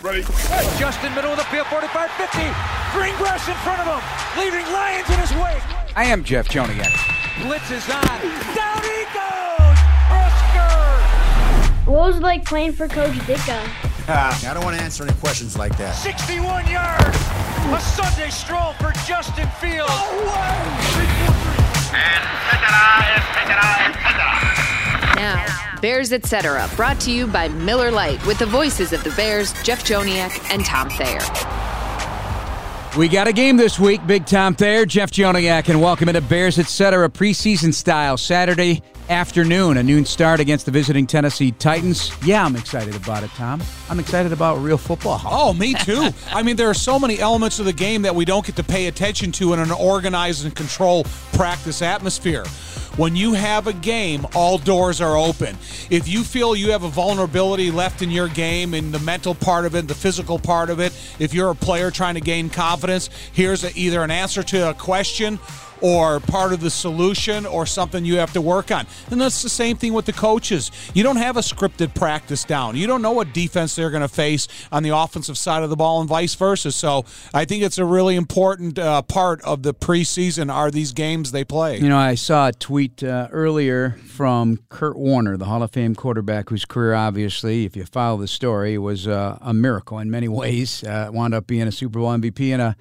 Ready? Justin, middle of the field, 45 50. Green grass in front of him, leaving Lions in his wake. I am Jeff Joniak. Blitz is on. Down he goes! Husker! What was it like playing for Coach Ditka? I don't want to answer any questions like that. 61 yards! A Sunday stroll for Justin Fields. Now, Bears Etc., brought to you by Miller Lite with the voices of the Bears, Jeff Joniak and Tom Thayer. We got a game this week. Big Tom Thayer, Jeff Joniak, and welcome into Bears Etc. preseason style Saturday afternoon, a noon start against the visiting Tennessee Titans. Yeah, I'm excited about it, Tom. I'm excited about real football. Oh, me too. I mean, there are so many elements of the game that we don't get to pay attention to in an organized and controlled practice atmosphere. When you have a game, all doors are open. If you feel you have a vulnerability left in your game, in the mental part of it, the physical part of it, if you're a player trying to gain confidence, here's a, either an answer to a question or part of the solution or something you have to work on. And that's the same thing with the coaches. You don't have a scripted practice down. You don't know what defense they're going to face on the offensive side of the ball and vice versa. So I think it's a really important uh, part of the preseason are these games they play. You know, I saw a tweet uh, earlier from Kurt Warner, the Hall of Fame quarterback, whose career, obviously, if you follow the story, was uh, a miracle in many ways. Uh, wound up being a Super Bowl MVP and a,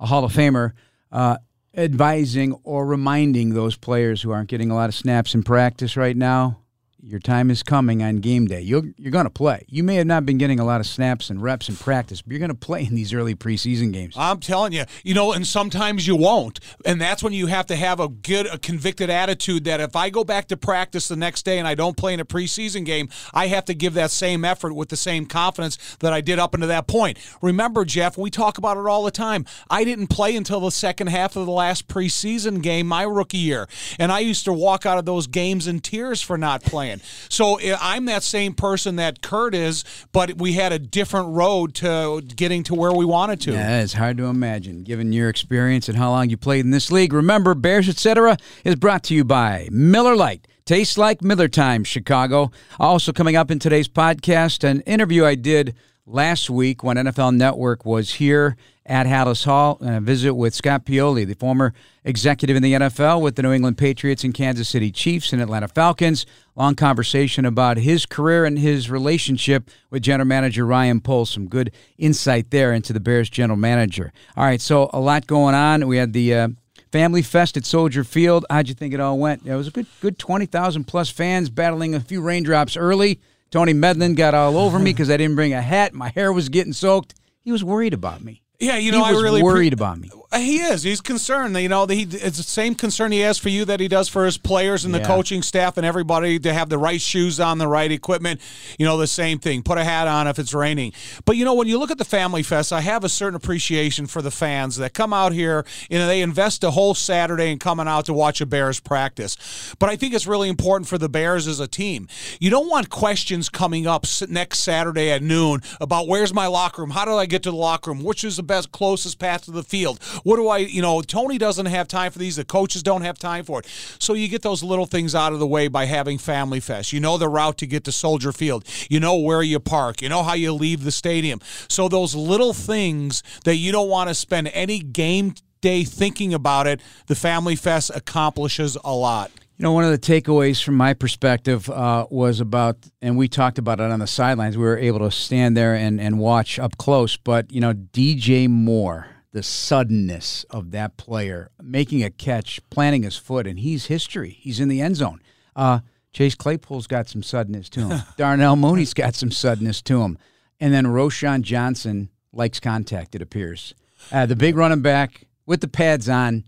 a Hall of Famer. Uh, advising or reminding those players who aren't getting a lot of snaps in practice right now your time is coming on game day. You're, you're going to play. You may have not been getting a lot of snaps and reps in practice, but you're going to play in these early preseason games. I'm telling you, you know, and sometimes you won't. And that's when you have to have a good, a convicted attitude that if I go back to practice the next day and I don't play in a preseason game, I have to give that same effort with the same confidence that I did up until that point. Remember, Jeff, we talk about it all the time. I didn't play until the second half of the last preseason game my rookie year. And I used to walk out of those games in tears for not playing. So eh, I'm that same person that Kurt is, but we had a different road to getting to where we wanted to. Yeah, it's hard to imagine, given your experience and how long you played in this league. Remember, Bears Etc. is brought to you by Miller Lite. Tastes like Miller Time, Chicago. Also, coming up in today's podcast, an interview I did last week when NFL Network was here at Halas Hall and a visit with Scott Pioli, the former executive in the NFL with the New England Patriots and Kansas City Chiefs and Atlanta Falcons. Long conversation about his career and his relationship with general manager Ryan Poles. Some good insight there into the Bears general manager. All right, so a lot going on. We had the uh, Family Fest at Soldier Field. How'd you think it all went? It was a good, good twenty thousand plus fans battling a few raindrops early. Tony Medlin got all over me because I didn't bring a hat. My hair was getting soaked. He was worried about me. Yeah, you know, he was I really worried about me. Uh, he is. He's concerned. You know, he it's the same concern he has for you that he does for his players and the coaching staff and everybody to have the right shoes on, the right equipment. You know, the same thing. Put a hat on if it's raining. But you know, when you look at the Family Fest, I have a certain appreciation for the fans that come out here and they invest a whole Saturday in coming out to watch a Bears practice. But I think it's really important for the Bears as a team. You don't want questions coming up next Saturday at noon about where's my locker room? How do I get to the locker room? Which is the best closest path to the field? What do I, you know, Tony doesn't have time for these. The coaches don't have time for it. So you get those little things out of the way by having Family Fest. You know the route to get to Soldier Field. You know where you park. You know how you leave the stadium. So those little things that you don't want to spend any game day thinking about it, the Family Fest accomplishes a lot. You know, one of the takeaways from my perspective uh, was about, and we talked about it on the sidelines. We were able to stand there and, and watch up close. But, you know, DJ Moore, the suddenness of that player making a catch, planting his foot, and he's history. He's in the end zone. Uh, Chase Claypool's got some suddenness to him. Darnell Mooney's got some suddenness to him. And then Roschon Johnson likes contact, it appears. Uh, the big running back with the pads on,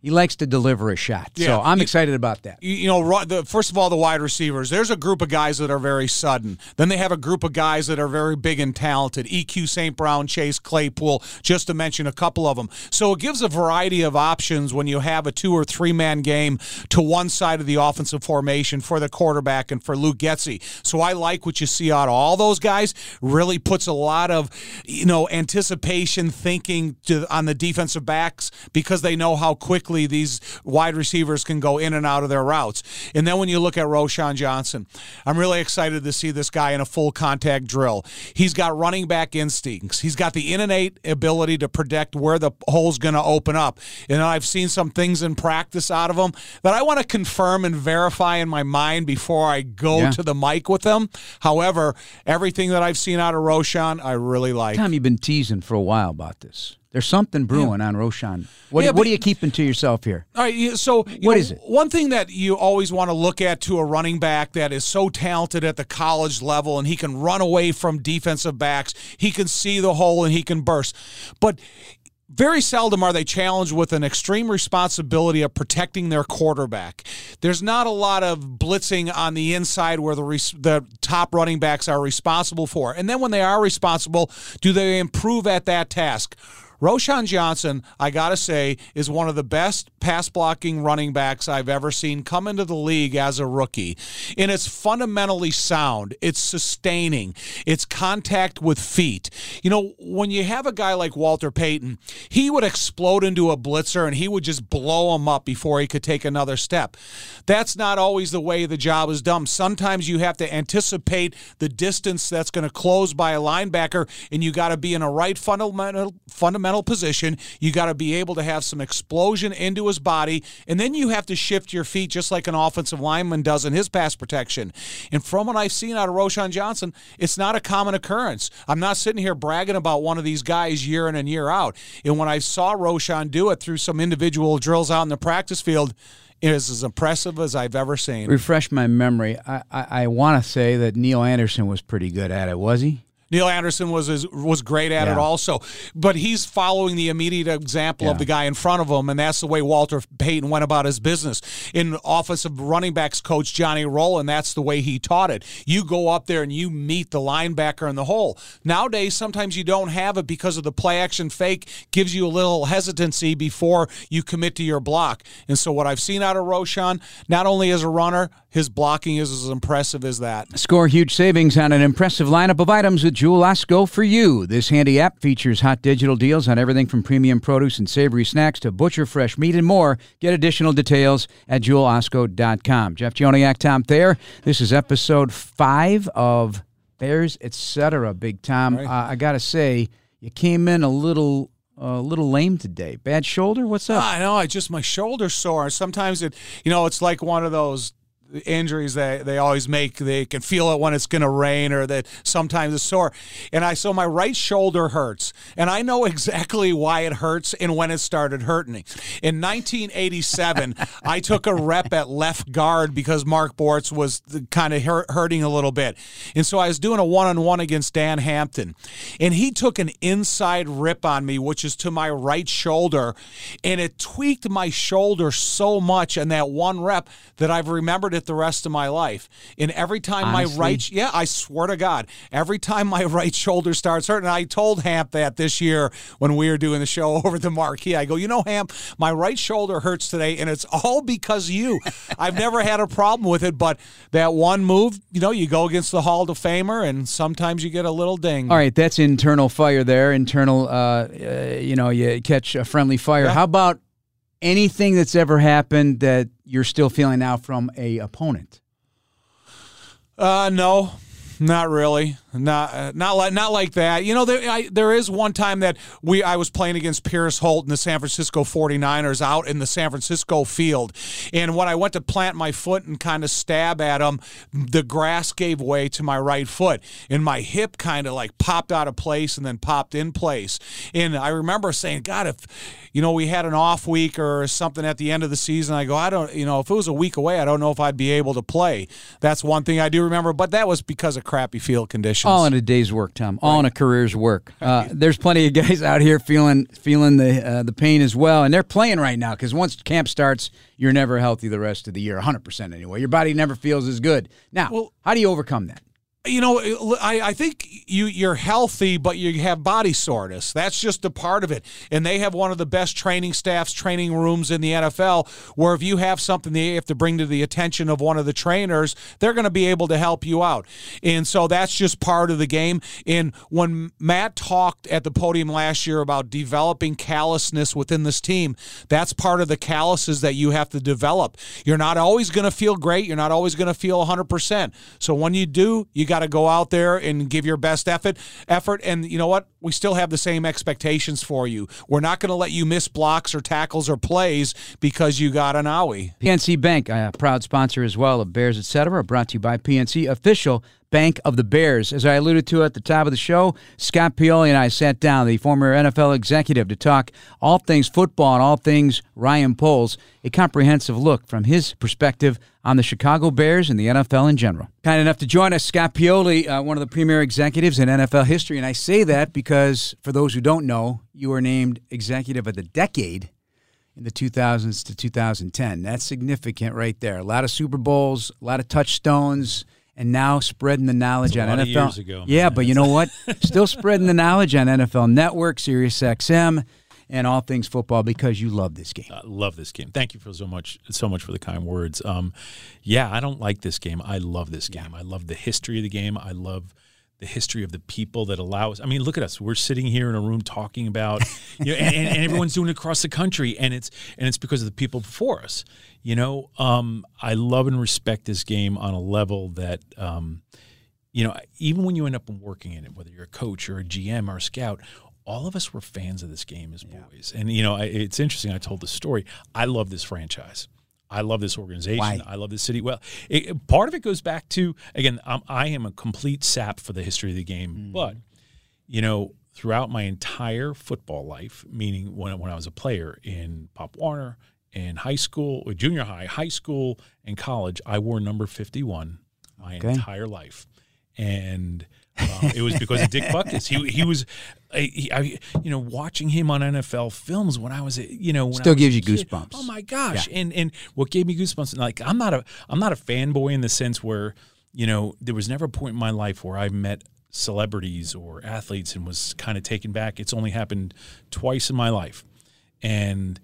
he likes to deliver a shot. Yeah. So I'm excited about that. you, you know, the, first of all, the wide receivers. There's a group of guys that are very sudden. Then they have a group of guys that are very big and talented. EQ St. Brown, Chase Claypool, just to mention a couple of them. So it gives a variety of options when you have a two or three man game to one side of the offensive formation for the quarterback and for Luke Getsy. So I like what you see out of all those guys. Really puts a lot of, you know, anticipation thinking to, on the defensive backs because they know how quickly quickly these wide receivers can go in and out of their routes. And then when you look at Roschon Johnson, I'm really excited to see this guy in a full contact drill. He's got running back instincts. He's got the innate ability to predict where the hole's going to open up. And I've seen some things in practice out of him that I want to confirm and verify in my mind before I go Yeah. to the mic with him. However, everything that I've seen out of Roschon, I really like. Tom, you've been teasing for a while about this. There's something brewing on Roschon. What, Yeah, what are you keeping to yourself here? All right, so What know, is it? One thing that you always want to look at to a running back that is so talented at the college level, and he can run away from defensive backs, he can see the hole and he can burst, but. Very seldom are they challenged with an extreme responsibility of protecting their quarterback. There's not a lot of blitzing on the inside where the res- the top running backs are responsible for. And then when they are responsible, do they improve at that task? Roschon Johnson, I got to say, is one of the best pass blocking running backs I've ever seen come into the league as a rookie. And it's fundamentally sound, it's sustaining, it's contact with feet. You know, when you have a guy like Walter Payton, he would explode into a blitzer and he would just blow him up before he could take another step. That's not always the way the job is done. Sometimes you have to anticipate the distance that's going to close by a linebacker, and you got to be in a right fundamental fundamental position. You got to be able to have some explosion into his body, and then you have to shift your feet just like an offensive lineman does in his pass protection. And from what I've seen out of Roschon Johnson, it's not a common occurrence. I'm not sitting here bragging about one of these guys year in and year out. And when I saw Roschon do it through some individual drills out in the practice field, it is as impressive as I've ever seen. Refresh my memory. I, I, I want to say that Neal Anderson was pretty good at it, was he? Neal Anderson was is, was great at it also, but he's following the immediate example Yeah. of the guy in front of him, and that's the way Walter Payton went about his business. In office of running backs coach Johnny Roland, that's the way he taught it. You go up there and you meet the linebacker in the hole. Nowadays, sometimes you don't have it because of the play action fake gives you a little hesitancy before you commit to your block. And so, what I've seen out of Roschon, not only as a runner, his blocking is as impressive as that. Score huge savings on an impressive lineup of items at Jewel Osco for you. This handy app features hot digital deals on everything from premium produce and savory snacks to butcher fresh meat and more. Get additional details at jewelosco.com. Jeff Joniak, Tom Thayer. This is episode five of Bears, etc. Big Tom. Uh, I got to say, you came in a little. A little lame today. Bad shoulder? What's up? I know. I just my shoulder sore. Sometimes it, you know, it's like one of those injuries that they always make. They can feel it when it's going to rain, or that sometimes it's sore. And I so my right shoulder hurts, and I know exactly why it hurts and when it started hurting. me. In 1987, I took a rep at left guard because Mark Bortz was kind of hurt, hurting a little bit, and so I was doing a one-on-one against Dan Hampton, and he took an inside rip on me, which is to my right shoulder, and it tweaked my shoulder so much in that one rep that I've remembered it the rest of my life. And every time Honestly? my right, yeah, I swear to God, every time my right shoulder starts hurting, I told Hamp that this year when we were doing the show over the marquee. I go, you know, Hamp, my right shoulder hurts today, and it's all because you. I've never had a problem with it, but that one move, you know, you go against the Hall of Famer, and sometimes you get a little ding. All right, that's internal fire there. Internal, uh, uh, you know, you catch a friendly fire. Yeah. How about anything that's ever happened that you're still feeling now from a opponent? Uh, no, not really. Not uh, not like not like that. You know, there I, there is one time that we I was playing against Pierce Holt and the San Francisco 49ers out in the San Francisco field. And when I went to plant my foot and kind of stab at him, the grass gave way to my right foot and my hip kind of like popped out of place and then popped in place. And I remember saying, "God, if you know, we had an off week or something at the end of the season, I go, I don't, you know, if it was a week away, I don't know if I'd be able to play. That's one thing I do remember, but that was because of crappy field conditions. All in a day's work, Tom. All in a career's work. Uh, there's plenty of guys out here feeling feeling the uh, the pain as well, and they're playing right now because once camp starts, you're never healthy the rest of the year, 100 percent anyway. Your body never feels as good. Now, Well- how do you overcome that? You know, I, I think you you're healthy, but you have body soreness. That's just a part of it. And they have one of the best training staffs, training rooms in the NFL, where if you have something you have to bring to the attention of one of the trainers, they're going to be able to help you out. And so that's just part of the game. And when Matt talked at the podium last year about developing callousness within this team, that's part of the calluses that you have to develop. You're not always going to feel great. You're not always going to feel 100%. So when you do, you got to go out there and give your best effort. Effort, and you know what? We still have the same expectations for you. We're not going to let you miss blocks or tackles or plays because you got an owie. PNC Bank, a proud sponsor as well of Bears Etc., brought to you by PNC, official Bank of the Bears. As I alluded to at the top of the show, Scott Pioli and I sat down, the former NFL executive, to talk all things football and all things Ryan Poles, a comprehensive look from his perspective on the Chicago Bears and the NFL in general. Kind enough to join us, Scott Pioli, uh, one of the premier executives in NFL history. And I say that because, for those who don't know, you were named Executive of the Decade in the 2000s to 2010. That's significant right there. A lot of Super Bowls, a lot of touchstones and now spreading the knowledge That's on NFL. ago, yeah, but you know what? Still spreading the knowledge on NFL Network, Sirius XM, and all things football because you love this game. I love this game. Thank you for so much, so much for the kind words. Um, yeah, I don't like this game. I love this game. I love the history of the game. I love the history of the people that allow us. I mean, look at us. We're sitting here in a room talking about, you know, and, and, and everyone's doing it across the country, and it's and it's because of the people before us. You know, um, I love and respect this game on a level that. Um, you know, even when you end up working in it, whether you're a coach or a GM or a scout, all of us were fans of this game as boys. And you know, I, it's interesting. I told the story. I love this franchise. I love this organization. Why? I love this city. Well, it, part of it goes back to again. I'm, I am a complete sap for the history of the game, but you know, throughout my entire football life, meaning when when I was a player in Pop Warner, in high school, or junior high, high school, and college, I wore number 51 my Okay. entire life, and. Uh, it was because of Dick Butkus. He he was, I, I, you know, watching him on NFL films when I was, uh, you know, when Still gives you kid. goosebumps. Oh my gosh! And and what gave me goosebumps? Like I'm not a I'm not a fanboy in the sense where you know there was never a point in my life where I met celebrities or athletes and was kind of taken back. It's only happened twice in my life, and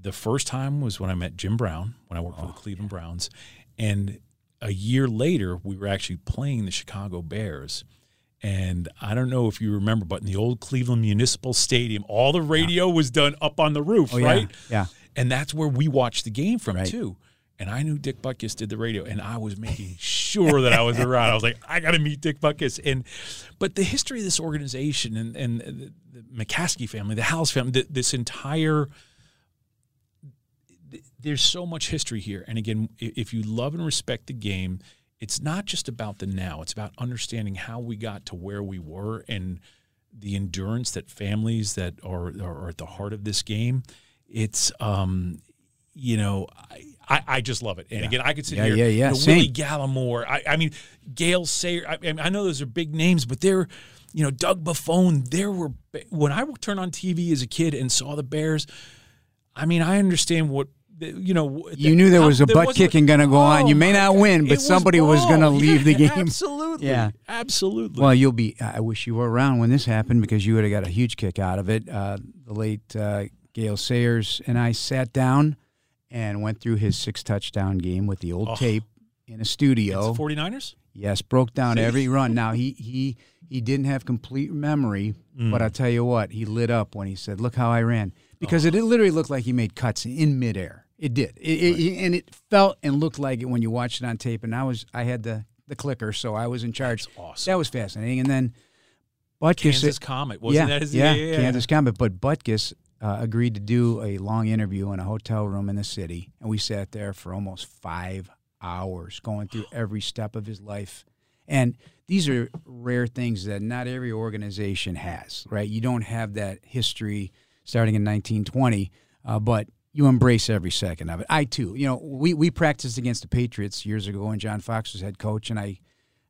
the first time was when I met Jim Brown when I worked for the oh, Cleveland Browns, and a year later we were actually playing the Chicago Bears. And I don't know if you remember, but in the old Cleveland Municipal Stadium, all the radio was done up on the roof, Oh, right? Yeah. And that's where we watched the game from Right. too. And I knew Dick Butkus did the radio, and I was making sure that I was around. I was like, I got to meet Dick Butkus. And but the history of this organization and and the, the McCaskey family, the Halas family, th this entire there's so much history here. And again, if you love and respect the game, it's not just about the now. It's about understanding how we got to where we were and the endurance that families that are are at the heart of this game. It's um, you know, I, I, just love it. And again, I could sit Yeah, here. yeah, yeah, You know. Willie Galimore. I, I mean, Gale Sayer. I, I know those are big names, but they're, you know, Doug Buffone. There were when I turned on TV as a kid and saw the Bears. I mean, I understand what you know. You knew there was a butt kicking gonna go on. You may not win, but somebody was ball. gonna leave the game. Absolutely. Yeah. Absolutely. Well, you'll be. I wish you were around when this happened because you would have got a huge kick out of it. Uh, the late uh, Gale Sayers and I sat down and went through his six touchdown game with the old Oh. tape in a It's studio. the 49ers? Yes, broke down every run. Now he he he didn't have complete memory, but I tell you what, he lit up when he said, "Look how I ran," because it literally looked like he made cuts in midair. It did, it, it- and it felt and looked like it when you watched it on tape. And I was I had the the clicker, so I was in charge. That's awesome. That was fascinating. And then Butkus, Kansas Comet. Wasn't yeah, that his yeah, yeah, yeah, Kansas Comet. But Butkus uh, agreed to do a long interview in a hotel room in the city, and we sat there for almost five hours, going through every step of his life. And these are rare things that not every organization has, right? You don't have that history starting in 1920, uh, but you embrace every second of it. I too, you know, we we practiced against the Patriots years ago when John Fox was head coach, and I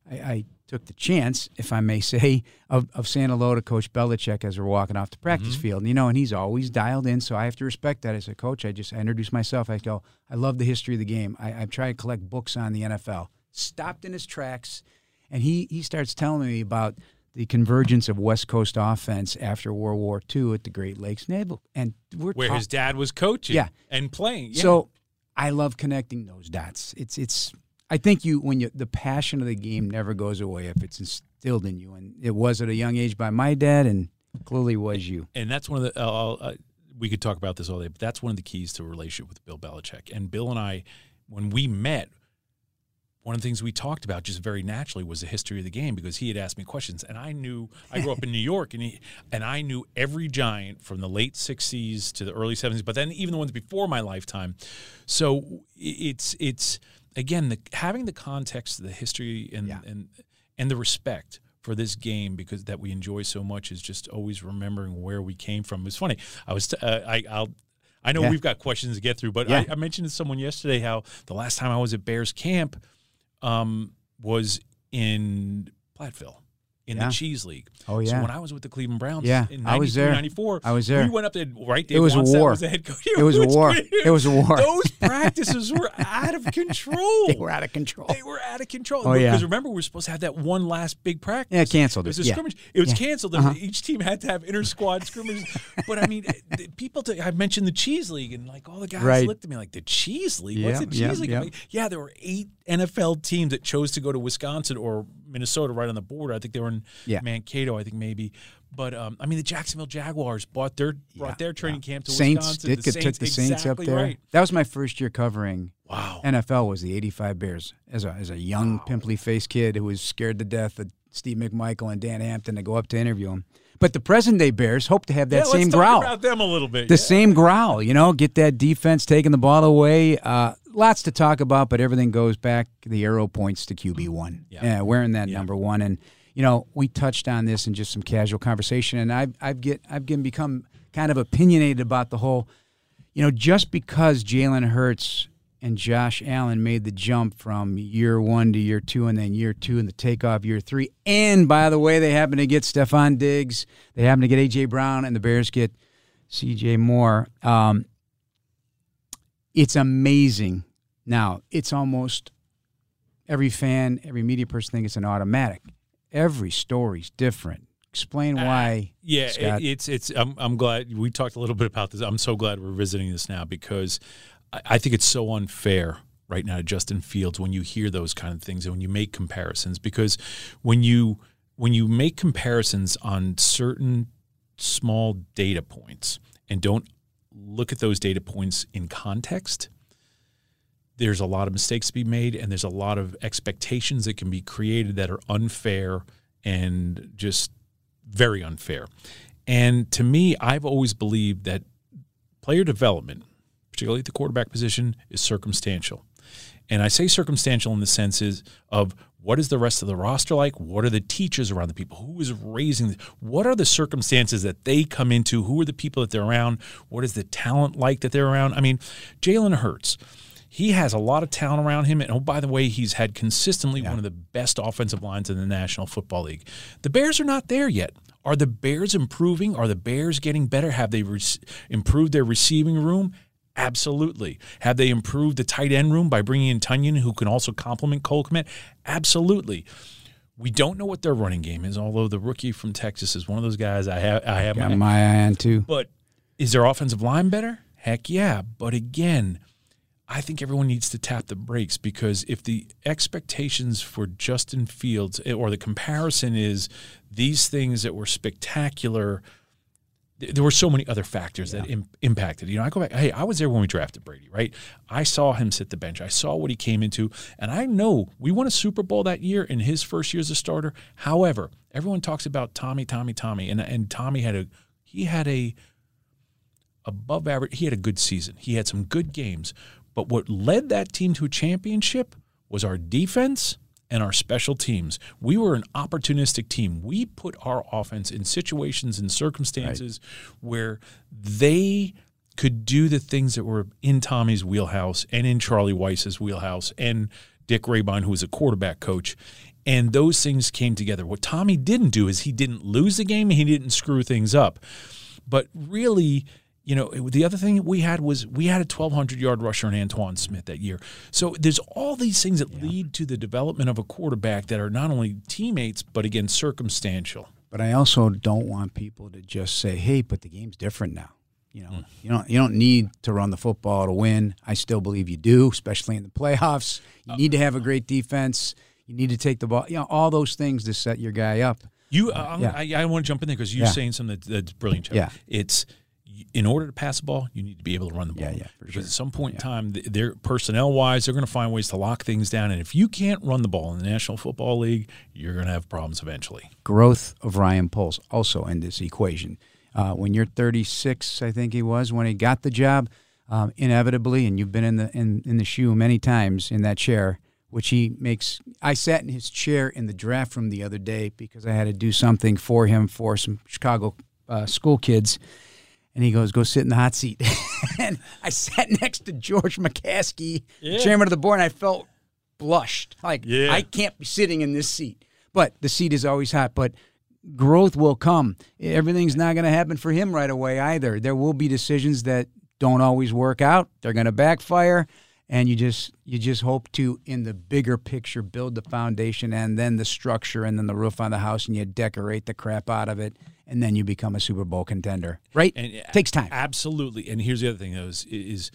I, I took the chance, if I may say, of, of saying hello to Coach Belichick as we're walking off the practice Mm-hmm. field. And, you know, and he's always dialed in, so I have to respect that. I said, Coach, I just I introduced myself. I go, I love the history of the game. I, I've tried to collect books on the NFL. Stopped in his tracks and he he starts telling me about the convergence of West Coast offense after World War II at the Great Lakes Naval, and we're Where talk- his dad was coaching Yeah. and playing. Yeah. So I love connecting those dots. It's it's I think you when you the passion of the game never goes away if it's instilled in you, and it was at a young age by my dad, and clearly was you. and that's one of the. Uh, uh, we could talk about this all day, but that's one of the keys to a relationship with Bill Belichick. And Bill and I, when we met, one of the things we talked about just very naturally was the history of the game because he had asked me questions, and I knew I grew up in New York, and he and I knew every giant from the late '60s to the early '70s, but then even the ones before my lifetime. So it's it's again the having the context, the history, and Yeah. and and the respect for this game because that we enjoy so much is just always remembering where we came from. It's funny. I was t- uh, I I'll. I know Yeah. we've got questions to get through, but Yeah. I, I mentioned to someone yesterday how the last time I was at Bears camp um, was in Platteville in Yeah. the Cheese League. Oh, So yeah. when I was with the Cleveland Browns Yeah, in I was 93, there. 94, I was there. We went up there right there. It was a war. Was head coach. It was a war. It was a war. Those practices were out of control. They were out of control. They were out of control. Oh, yeah. Because remember, we were supposed to have that one last big practice. Yeah, canceled It was a Yeah. scrimmage. It was Yeah. canceled. Uh-huh. Each team had to have inter squad scrimmages. but I mean, people. To, I mentioned the cheese league, and like all the guys Right. looked at me like the cheese league. What's the cheese league? like, yeah, there were eight NFL teams that chose to go to Wisconsin or Minnesota, right on the border. I think they were in Yeah. Mankato. I think maybe. But um, I mean, the Jacksonville Jaguars bought their brought their training camp to Saints Wisconsin. did the took the Saints exactly up there. Right. That was my first year covering Wow. NFL. Was the '85 Bears as a as a young pimply faced kid who was scared to death of Steve McMichael and Dan Hampton to go up to interview him. But the present day Bears hope to have that yeah, same let's growl. about them a little bit. the yeah. same growl, you know, get that defense taking the ball away. Uh, lots to talk about, but everything goes back. The arrow points to QB one. Yeah. wearing that Yeah. number one, and you know, we touched on this in just some casual conversation, and I've I've get I've become kind of opinionated about the whole. You know, just because Jalen Hurts and Josh Allen made the jump from year one to year two, and then year two and the takeoff year three, and by the way, they happen to get Stefon Diggs, they happen to get AJ Brown, and the Bears get CJ Moore. Um, it's amazing. Now, it's almost every fan, every media person thinks it's an automatic. Every story's different. Explain uh, why. Yeah, Scott. it, it's it's. I'm, I'm glad we talked a little bit about this. I'm so glad we're visiting this now because I, I think it's so unfair right now to Justin Fields when you hear those kind of things and when you make comparisons because when you when you make comparisons on certain small data points and don't look at those data points in context there's a lot of mistakes to be made and there's a lot of expectations that can be created that are unfair and just very unfair. And to me, I've always believed that player development, particularly at the quarterback position, is circumstantial. And I say circumstantial in the senses of what is the rest of the roster like? What are the teachers around the people? Who is raising? What are the circumstances that they come into? Who are the people that they're around? What is the talent like that they're around? I mean, Jalen Hurts, he has a lot of talent around him. And oh, by the way, he's had consistently one of the best offensive lines in the National Football League. The Bears are not there yet. Are the Bears improving? Are the Bears getting better? Have they re- improved their receiving room? Absolutely. Have they improved the tight end room by bringing in Tonyan, who can also complement Cole Kmet? Absolutely. We don't know what their running game is, although the rookie from Texas is one of those guys I have. I have Got my, my eye on too. but is their offensive line better? Heck yeah. But again, I think everyone needs to tap the brakes because if the expectations for Justin Fields eh, or the comparison is these things that were spectacular, there were so many other factors that Im- impacted. You know, I go back, hey, I was there when we drafted Brady, right? I saw him sit the bench. I saw what he came into, and I know we won a Super Bowl that year in his first year as a starter. However, everyone talks about Tommy, Tommy, Tommy, and and Tommy had a he had a above average. He had a good season. He had some good games. But what led that team to a championship was our defense and our special teams. We were an opportunistic team. We put our offense in situations and circumstances where they could do the things that were in Tommy's wheelhouse and in Charlie Weis's wheelhouse and Dick Rehbein, who was a quarterback coach. And those things came together. What Tommy didn't do is he didn't lose the game, he didn't screw things up. But really, You know, it- the other thing we had was we had a 1,200 yard rusher in Antowain Smith that year. So there's all these things that lead to the development of a quarterback that are not only teammates, but again, circumstantial. But I also don't want people to just say, "Hey, but the game's different now." You know, you don't you don't need to run the football to win. I still believe you do, especially in the playoffs. You need to have a great defense. You need to take the ball. You know, all those things to set your guy up. You, uh, yeah. I, I want to jump in there because you're Yeah. saying something that, that's brilliant. Chuck. Yeah. it's in order to pass the ball, you need to be able to run the ball. Yeah, yeah, for because sure. at some point in time, th- they're personnel wise, they're going to find ways to lock things down. And if you can't run the ball in the National Football League, you're going to have problems eventually. growth of Ryan Poles also in this equation. Uh, when you're 36, I think he was when he got the job, um, inevitably, and you've been in the in, in the shoe many times in that chair, which he makes. I sat in his chair in the draft room the other day because I had to do something for him for some Chicago uh, school kids. And he goes, "Go sit in the hot seat." and I sat next to George McCaskey, chairman of the board, and I felt blushed. Like Yeah. I can't be sitting in this seat. But the seat is always hot. But growth will come. Everything's not going to happen for him right away either. There will be decisions that don't always work out. They're going to backfire, and you just you just hope to, in the bigger picture, build the foundation and then the structure and then the roof on the house, and you decorate the crap out of it, and then you become a Super Bowl contender. Right? And it uh, Takes time. Absolutely. And here's the other thing: though, is, is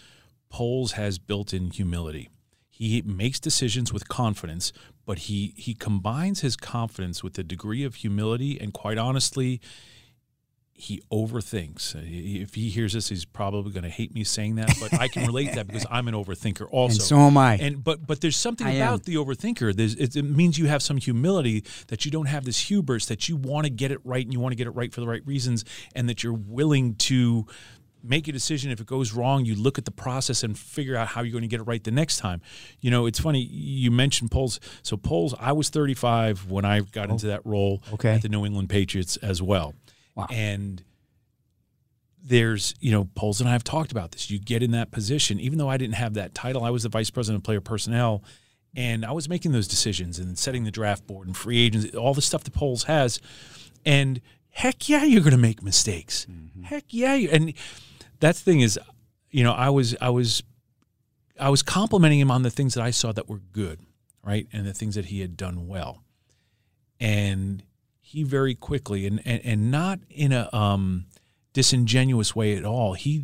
Poles has built-in humility. He makes decisions with confidence, but he he combines his confidence with a degree of humility. And quite honestly, he overthinks. Uh, if he hears this, he's probably going to hate me saying that, but I can relate to that because I'm an overthinker also. And so am I. And but but there's something I about am. the overthinker. There's, it, it means you have some humility that you don't have this hubris that you want to get it right and you want to get it right for the right reasons, and that you're willing to make a decision if it goes wrong you look at the process and figure out how you're going to get it right the next time you know it's funny you mentioned Poles so Poles i was 35 when i got oh, into that role Oh, Okay. at the new england patriots as well Wow. and there's you know Poles and I have talked about this. You get in that position, even though I didn't have that title, I was the vice president of player personnel, and I was making those decisions and setting the draft board and free agents, all the stuff that Poles has, and heck yeah, you're going to make mistakes. Mm-hmm. Heck yeah, and that's the thing is, you know, I was I was I was complimenting him on the things that I saw that were good, right, and the things that he had done well, and he very quickly and and, and not in a um, disingenuous way at all. He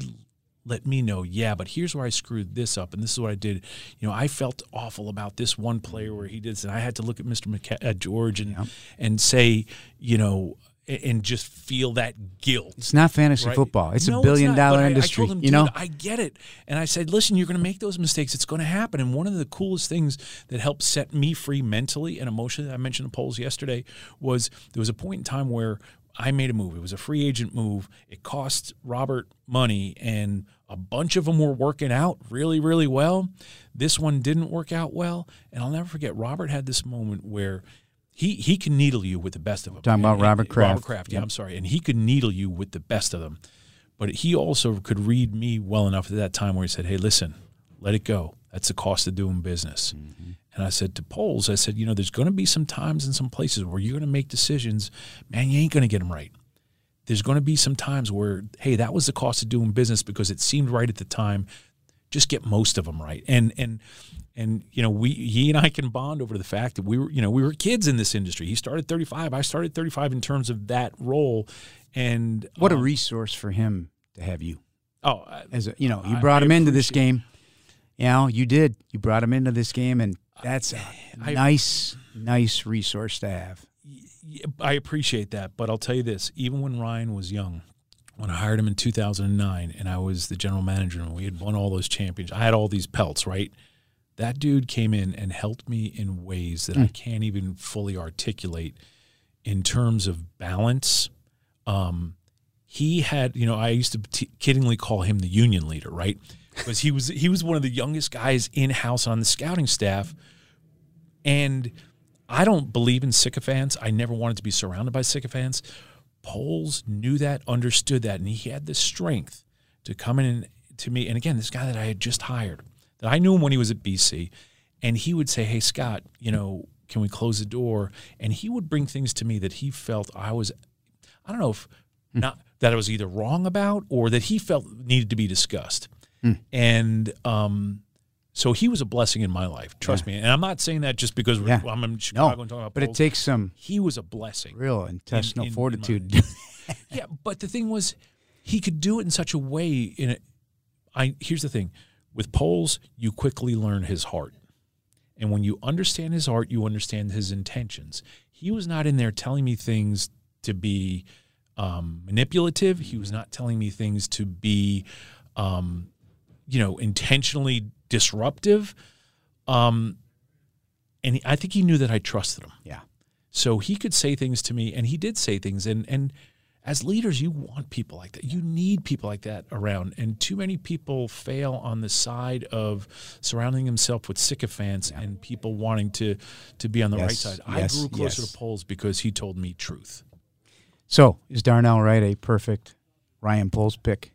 let me know, yeah, but here's where I screwed this up, and this is what I did. You know, I felt awful about this one player where he did this, and I had to look at Mr. Uh, George and and say, you know, and just feel that guilt. It's not fantasy Right. football. It's No, a billion not. dollar I- industry. I him, you know, I get it. And I said, listen, you're going to make those mistakes. It's going to happen. And one of the coolest things that helped set me free mentally and emotionally, I mentioned the Poles yesterday, was there was a point in time where I made a move. It was a free agent move. It cost Robert money, and a bunch of them were working out really, really well. This one didn't work out well. And I'll never forget, Robert had this moment where he, he can needle you with the best of them. Talking about And- Robert Kraft. Robert Kraft, yeah, I'm sorry. And he could needle you with the best of them. But he also could read me well enough at that time where he said, Hey, listen, let it go. That's the cost of doing business. Mm-hmm. And I said to Poles, I said, you know, there's going to be some times and some places where you're going to make decisions, man, you ain't going to get them right. There's going to be some times where, hey, that was the cost of doing business because it seemed right at the time. Just get most of them right. And and and you know, we he and I can bond over the fact that we were, you know, we were kids in this industry. He started 35. I started 35 in terms of that role. And what a um, resource for him to have you. oh, I- as a, you know, you brought I him into this game. You know, you did. You brought him into this game, and that's a nice, nice resource to have. I appreciate that, but I'll tell you this: even when Ryan was young, when I hired him in 2009, and I was the general manager, and we had won all those champions, I had all these pelts, right? That dude came in and helped me in ways that I can't even fully articulate in terms of balance. Um, he had, you know, I used to t- kiddingly call him the union leader, right? Because he was he was one of the youngest guys in house on the scouting staff, and I don't believe in sycophants. I never wanted to be surrounded by sycophants. Poles knew that, understood that, and he had the strength to come in to me. And again, this guy that I had just hired, that I knew him when he was at BC, and he would say, "Hey, Scott, you know, can we close the door?" And he would bring things to me that he felt I was, I don't know if not that I was either wrong about or that he felt needed to be discussed. And um, so he was a blessing in my life. Trust me. And I'm not saying that just because we're, Yeah. I'm in Chicago No, and talking about it. but it takes some he was a blessing. real intestinal in- in fortitude. Yeah, but the thing was, he could do it in such a way. In a, I here's the thing, with Poles, you quickly learn his heart, and when you understand his heart, you understand his intentions. He was not in there telling me things to be um, manipulative. He was not telling me things to be, um, you know, intentionally disruptive. Um, and he, I think he knew that I trusted him. yeah. So he could say things to me, and he did say things. And and as leaders, you want people like that. You need people like that around. And too many people fail on the side of surrounding themselves with sycophants and people wanting to to be on the right Yes, side. yes, I grew closer yes. to Poles because he told me truth. So is Darnell Wright a perfect Ryan Poles pick?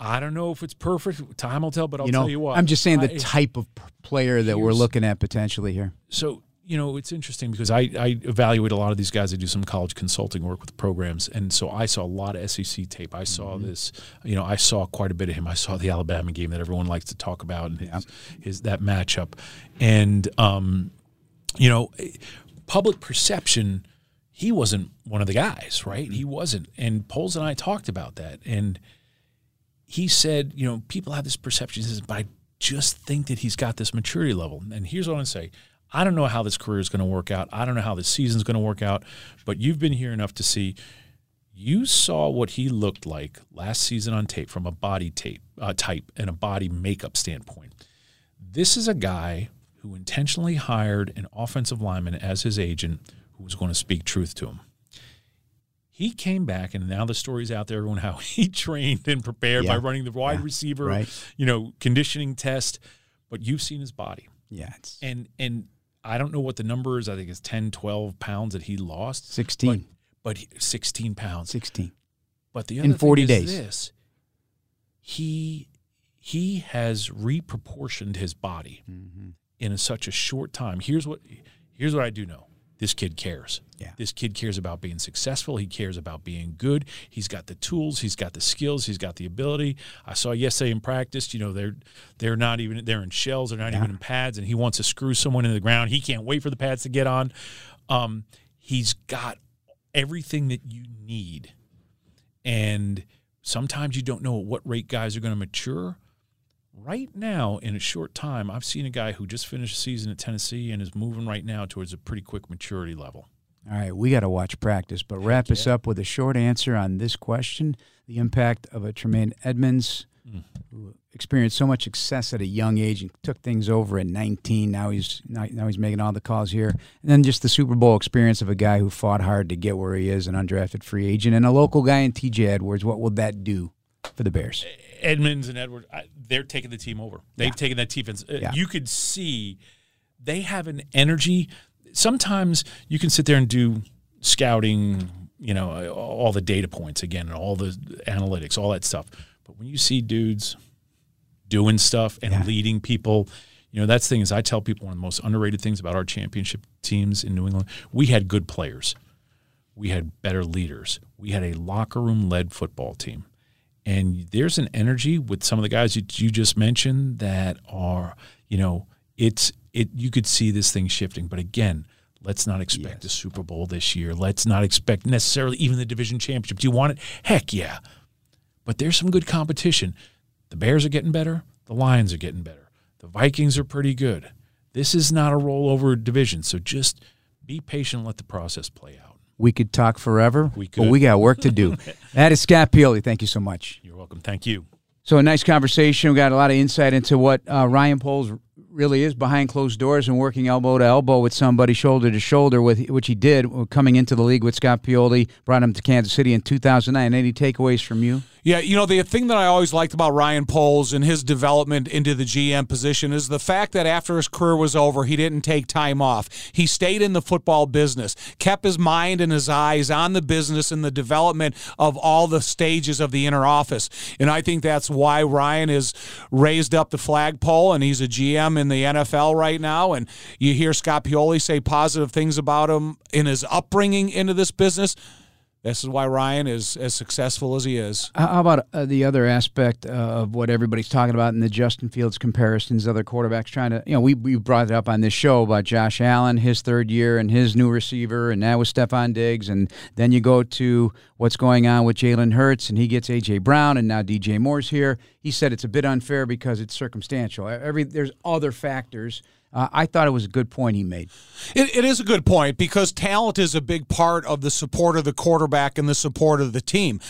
I don't know if it's perfect. Time will tell, but I'll you know, tell you what. I'm just saying the I- type of player that we're looking at potentially here. so you know it's interesting because I, I evaluate a lot of these guys. I do some college consulting work with programs, and so I saw a lot of SEC tape. I saw this, you know, I saw quite a bit of him. I saw the Alabama game that everyone likes to talk about, and his, his that matchup, and um, you know, public perception. He wasn't one of the guys, right? He wasn't, and Poles and I talked about that, and he said, you know, people have this perception, he says, but I just think that he's got this maturity level. And here's what I'm going to say. I don't know how this career is going to work out. I don't know how this season's going to work out, but you've been here enough to see. You saw what he looked like last season on tape from a body tape uh, type and a body makeup standpoint. This is a guy who intentionally hired an offensive lineman as his agent who was going to speak truth to him he came back and now the story's out there everyone how he trained and prepared by running the wide Yeah. receiver Right. you know conditioning test but you've seen his body Yeah, and and i don't know what the number is i think it's 10 12 pounds that he lost 16. but he, 16 pounds 16. but the In 40 thing is days. this he he has reproportioned his body Mm-hmm. in a, such a short time here's what here's what i do know this kid cares. Yeah. this kid cares about being successful. He cares about being good. He's got the tools. He's got the skills. He's got the ability. I saw yesterday in practice you know they're they're not even they're in shells. They're not even in pads and he wants to screw someone into the ground. He can't wait for the pads to get on. Um, he's got everything that you need. And sometimes you don't know at what rate guys are going to mature. Right now, in a short time, I've seen a guy who just finished a season at Tennessee and is moving right now towards a pretty quick maturity level. All right, we got to watch practice, but wrap us up with a short answer on this question: the impact of a Tremaine Edmunds, Mm. who experienced so much success at a young age and took things over at 19. Now he's now, now he's making all the calls here, and then just the Super Bowl experience of a guy who fought hard to get where he is, an undrafted free agent, and a local guy in T.J. Edwards. What will that do for the Bears? Edmunds and Edwards, I, they're taking the team over. They've Yeah. taken that defense. Uh, Yeah. You could see they have an energy. Sometimes you can sit there and do scouting, you know, all the data points again, and all the analytics, all that stuff. But when you see dudes doing stuff and Yeah. leading people, you know, that's the thing is I tell people one of the most underrated things about our championship teams in New England, we had good players. We had better leaders. We had a locker room led football team. And there's an energy with some of the guys that you just mentioned that are, you know, it's it you could see this thing shifting. But again, let's not expect a Super Bowl this year. Let's not expect necessarily even the division championship. Do you want it? Heck yeah. But there's some good competition. The Bears are getting better. The Lions are getting better. The Vikings are pretty good. This is not a rollover division. So just be patient and let the process play out. We could talk forever, We but we got work to do. that is Scott Pioli. Thank you so much. You're welcome. Thank you. So a nice conversation. We got a lot of insight into what uh, Ryan Poles really is behind closed doors and working elbow to elbow with somebody, shoulder to shoulder, with which he did coming into the league with Scott Pioli. Brought him to Kansas City in 2009. Any takeaways from you? Yeah, you know, the thing that I always liked about Ryan Poles and his development into the GM position is the fact that after his career was over, he didn't take time off. He stayed in the football business, kept his mind and his eyes on the business and the development of all the stages of the inner office. And I think that's why Ryan is raised up the flagpole and he's a GM in the NFL right now. And you hear Scott Pioli say positive things about him in his upbringing into this business This is why Ryan is as successful as he is. How about uh, the other aspect uh, of what everybody's talking about in the Justin Fields comparisons, other quarterbacks trying to, you know, we, we brought it up on this show about Josh Allen, his third year, and his new receiver, and now with Stefon Diggs. And then you go to what's going on with Jalen Hurts, and he gets A.J. Brown, and now DJ Moore's here. He said it's a bit unfair because it's circumstantial. Every There's other factors. Uh, I thought it was a good point he made. It, it is a good point because talent is a big part of the support of the quarterback and the support of the team.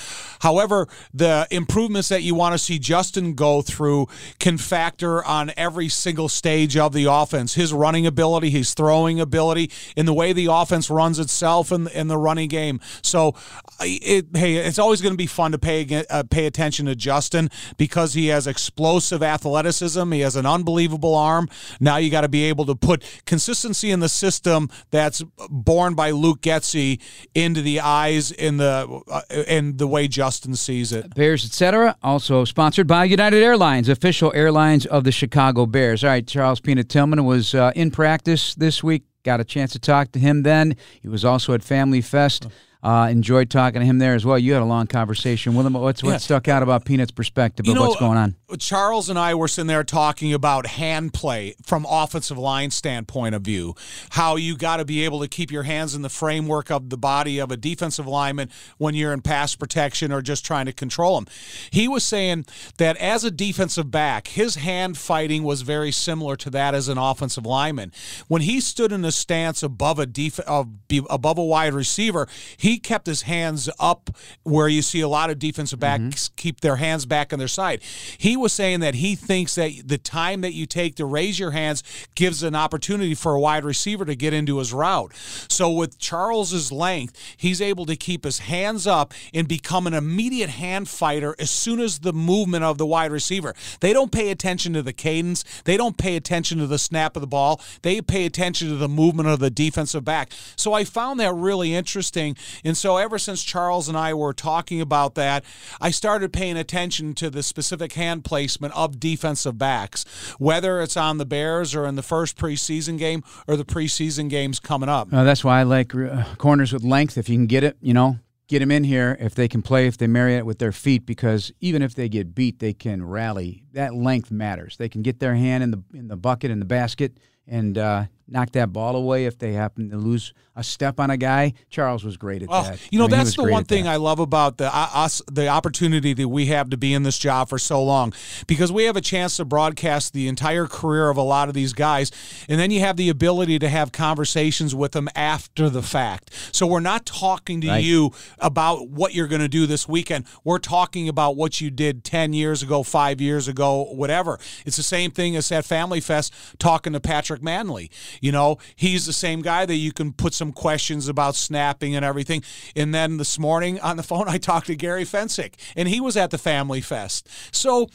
However, the improvements that you want to see Justin go through can factor on every single stage of the offense his running ability, his throwing ability, in the way the offense runs itself in, in the running game. So, it, hey, it's always going to be fun to pay, uh, pay attention to Justin because he has explosive athleticism, he has an unbelievable arm. Now you got to be able to put consistency in the system that's born by Luke Getsy into the eyes in the uh, in the way Justin sees it. Bears, etc. Also sponsored by United Airlines, official airlines of the Chicago Bears. All right, Charles Peanut Tillman was uh, in practice this week. Got a chance to talk to him then. He was also at Family Fest. Uh, enjoyed talking to him there as well. You had a long conversation with him. What's what yeah. stuck out about Peanut's perspective you of know, what's going on? Charles and I were sitting there talking about hand play from offensive line standpoint of view. How you got to be able to keep your hands in the framework of the body of a defensive lineman when you're in pass protection or just trying to control him. He was saying that as a defensive back, his hand fighting was very similar to that as an offensive lineman. When he stood in a stance above a def- above a wide receiver, he he kept his hands up where you see a lot of defensive backs mm-hmm. keep their hands back on their side. He was saying that he thinks that the time that you take to raise your hands gives an opportunity for a wide receiver to get into his route. So with Charles's length, he's able to keep his hands up and become an immediate hand fighter as soon as the movement of the wide receiver. They don't pay attention to the cadence. They don't pay attention to the snap of the ball. They pay attention to the movement of the defensive back. So I found that really interesting and so, ever since Charles and I were talking about that, I started paying attention to the specific hand placement of defensive backs, whether it's on the Bears or in the first preseason game or the preseason games coming up. Uh, that's why I like uh, corners with length. If you can get it, you know, get them in here if they can play, if they marry it with their feet, because even if they get beat, they can rally. That length matters. They can get their hand in the in the bucket in the basket and uh, knock that ball away if they happen to lose a step on a guy. Charles was great at well, that. You know, I mean, that's the one thing that. I love about the uh, us the opportunity that we have to be in this job for so long because we have a chance to broadcast the entire career of a lot of these guys and then you have the ability to have conversations with them after the fact. So we're not talking to right. you about what you're going to do this weekend. We're talking about what you did 10 years ago, 5 years ago, whatever. It's the same thing as at Family Fest talking to Patrick Mannelly. You know, he's the same guy that you can put some questions about snapping and everything. And then this morning on the phone, I talked to Gary Fencik, and he was at the Family Fest. So,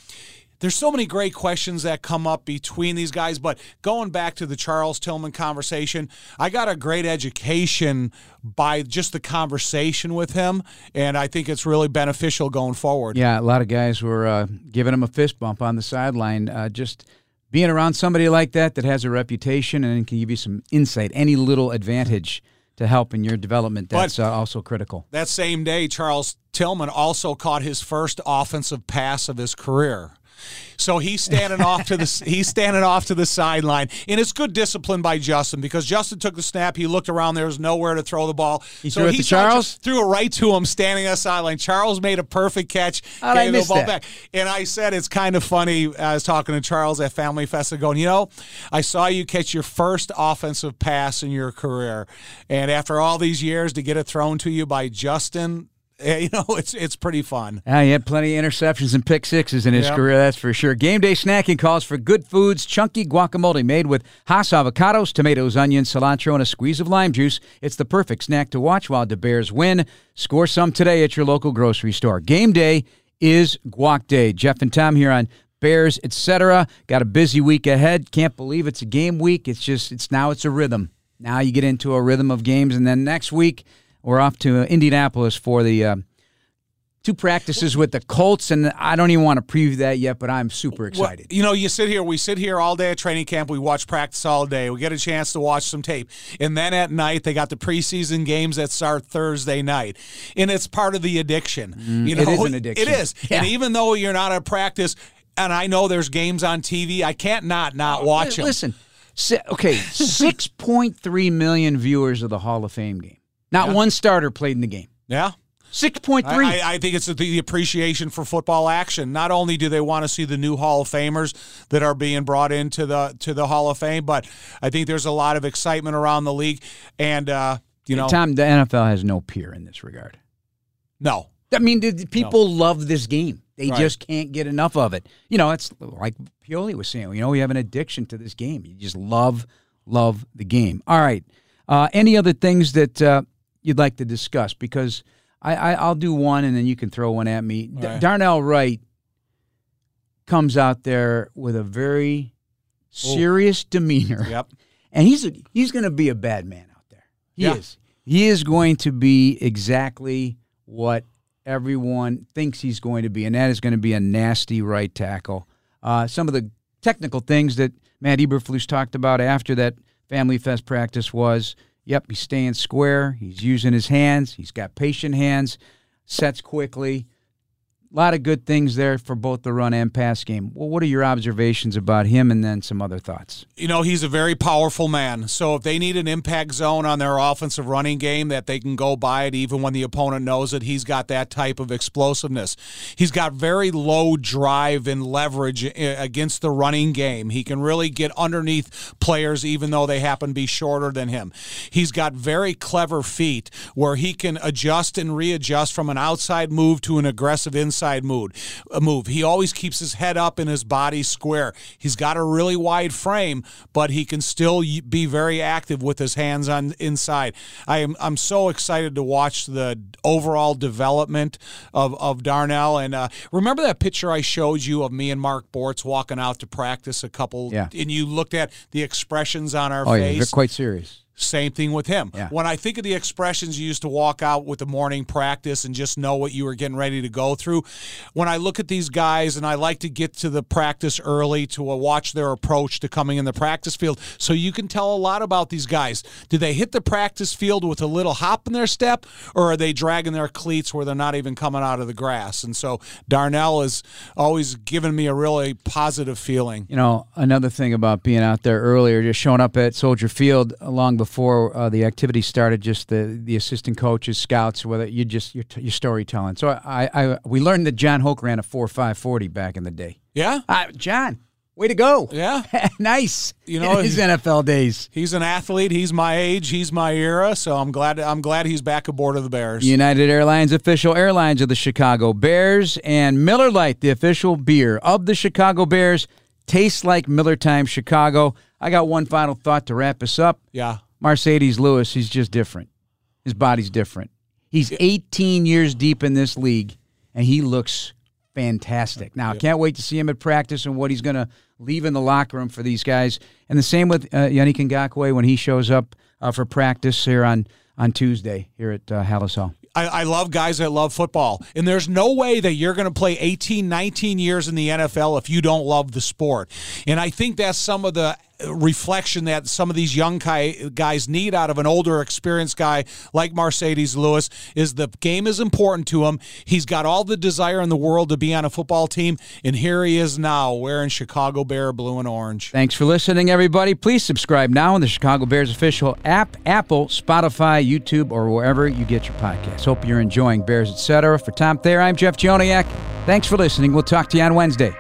there's so many great questions that come up between these guys. But going back to the Charles Tillman conversation, I got a great education by just the conversation with him, and I think it's really beneficial going forward. Yeah, a lot of guys were uh, giving him a fist bump on the sideline. Uh, just being around somebody like that that has a reputation and can give you some insight, any little advantage to help in your development, that's uh, also critical. That same day, Charles Tillman also caught his first offensive pass of his career. So he's standing off to the he's standing off to the sideline, and it's good discipline by Justin because Justin took the snap. He looked around. There was nowhere to throw the ball. He so threw it to Charles. Threw it right to him, standing on the sideline. Charles made a perfect catch, How gave the ball that? back. And I said it's kind of funny. Uh, I was talking to Charles at Family Fest, and going, you know, I saw you catch your first offensive pass in your career, and after all these years, to get it thrown to you by Justin, Eh, you know, it's it's pretty fun. Yeah, he had plenty of interceptions and pick sixes in his yep. career, that's for sure. Game day snacking calls for good foods, chunky guacamole made with Hass avocados, tomatoes, onions, cilantro, and a squeeze of lime juice. It's the perfect snack to watch while the Bears win. Score some today at your local grocery store. Game day is Guac Day. Jeff and Tom here on Bears, etc. Got a busy week ahead. Can't believe it's a game week. It's just it's now it's a rhythm. Now you get into a rhythm of games, and then next week we're off to Indianapolis for the uh, two practices with the Colts, and I don't even want to preview that yet, but I'm super Well, excited. you know, you sit here, we sit here all day at training camp, we watch practice all day, we get a chance to watch some tape. And then at night, they got the preseason games that start Thursday night. And it's part of the addiction. you know, Mm, it is an addiction. It is. Yeah. And even though you're not at practice, and I know there's games on TV, I can't not not watch them. Listen, okay, 6.3 million viewers of the Hall of Fame game. Not one starter played in the game. Yeah. 6.3. I, I, I think it's the, appreciation for football action. Not only do they want to see the new Hall of Famers that are being brought into the to the Hall of Fame, but I think there's a lot of excitement around the league. And uh, you know, Tom, the NFL has no peer in this regard. no, I mean, people love this game. They Right. just can't get enough of it. You know, it's like Pioli was saying. You know, we have an addiction to this game. You just love, love the game. All right. Uh, any other things that uh, you'd like to discuss? Because I, I, I'll do one, and then you can throw one at me. Right. Darnell Wright comes out there with a very serious demeanor yep, and he's a, he's going to be a bad man out there. He Yeah. is. He is going to be exactly what everyone thinks he's going to be, and that is going to be a nasty right tackle. Uh, some of the technical things that Matt Eberflus talked about after that Family Fest practice was, yep, he's staying square. He's using his hands. He's got patient hands. Sets quickly. A lot of good things there for both the run and pass game. Well, what are your observations about him, and then some other thoughts? you know he's a very powerful man. So if they need an impact zone on their offensive running game, that they can go by it, even when the opponent knows it. He's got that type of explosiveness. He's got very low drive and leverage uh, against the running game. He can really get underneath players, even though they happen to be shorter than him. He's got very clever feet where he can adjust and readjust from an outside move to an aggressive inside mood, a move. He always keeps his head up and his body square. He's got a really wide frame, but he can still be very active with his hands on inside. I am I'm so excited to watch the overall development of, of Darnell. And uh, remember that picture I showed you of me and Mark Bortz walking out to practice a couple, Yeah. and you looked at the expressions on our Oh, yeah, they're quite serious. Same thing with him. Yeah. When I think of the expressions you used to walk out with the morning practice and just know what you were getting ready to go through, when I look at these guys and I like to get to the practice early to uh, watch their approach to coming in the practice field, so you can tell a lot about these guys. Do they hit the practice field with a little hop in their step, or are they dragging their cleats where they're not even coming out of the grass? And so Darnell has always given me a really positive feeling. You know, another thing about being out there earlier, just showing up at Soldier Field long before uh, the activity started, just the the assistant coaches, scouts, whether you just your, your storytelling. So I, I we learned that Jon Hoke ran a four five forty back in the day. Yeah? Uh, John, way to go! Yeah. nice. You know, his NFL days. He's an athlete. He's my age. He's my era. So I'm glad. I'm glad he's back aboard of the Bears. United Airlines official airlines of the Chicago Bears and Miller Lite, the official beer of the Chicago Bears, tastes like Miller Time Chicago. I got one final thought to wrap us up. Yeah. Marcedes Lewis, he's just different. His body's different. He's 18 years deep in this league, and he looks fantastic. Now, I can't wait to see him at practice and what he's going to leave in the locker room for these guys. And the same with uh, Yannick Ngakoue when he shows up uh, for practice here on, on Tuesday here at uh, Halas Hall. I, I love guys that love football. And there's no way that you're going to play 18, 19 years in the NFL if you don't love the sport. And I think that's some of the reflection that some of these young guys need out of an older, experienced guy like Marcedes Lewis is the game is important to him. He's got all the desire in the world to be on a football team. And here he is now wearing Chicago Bear blue and orange. Thanks for listening, everybody. Please subscribe now on the Chicago Bears official app, Apple, Spotify, YouTube, or wherever you get your podcasts. Hope you're enjoying Bears, etc. For Tom Thayer, I'm Jeff Joniak. Thanks for listening. We'll talk to you on Wednesday.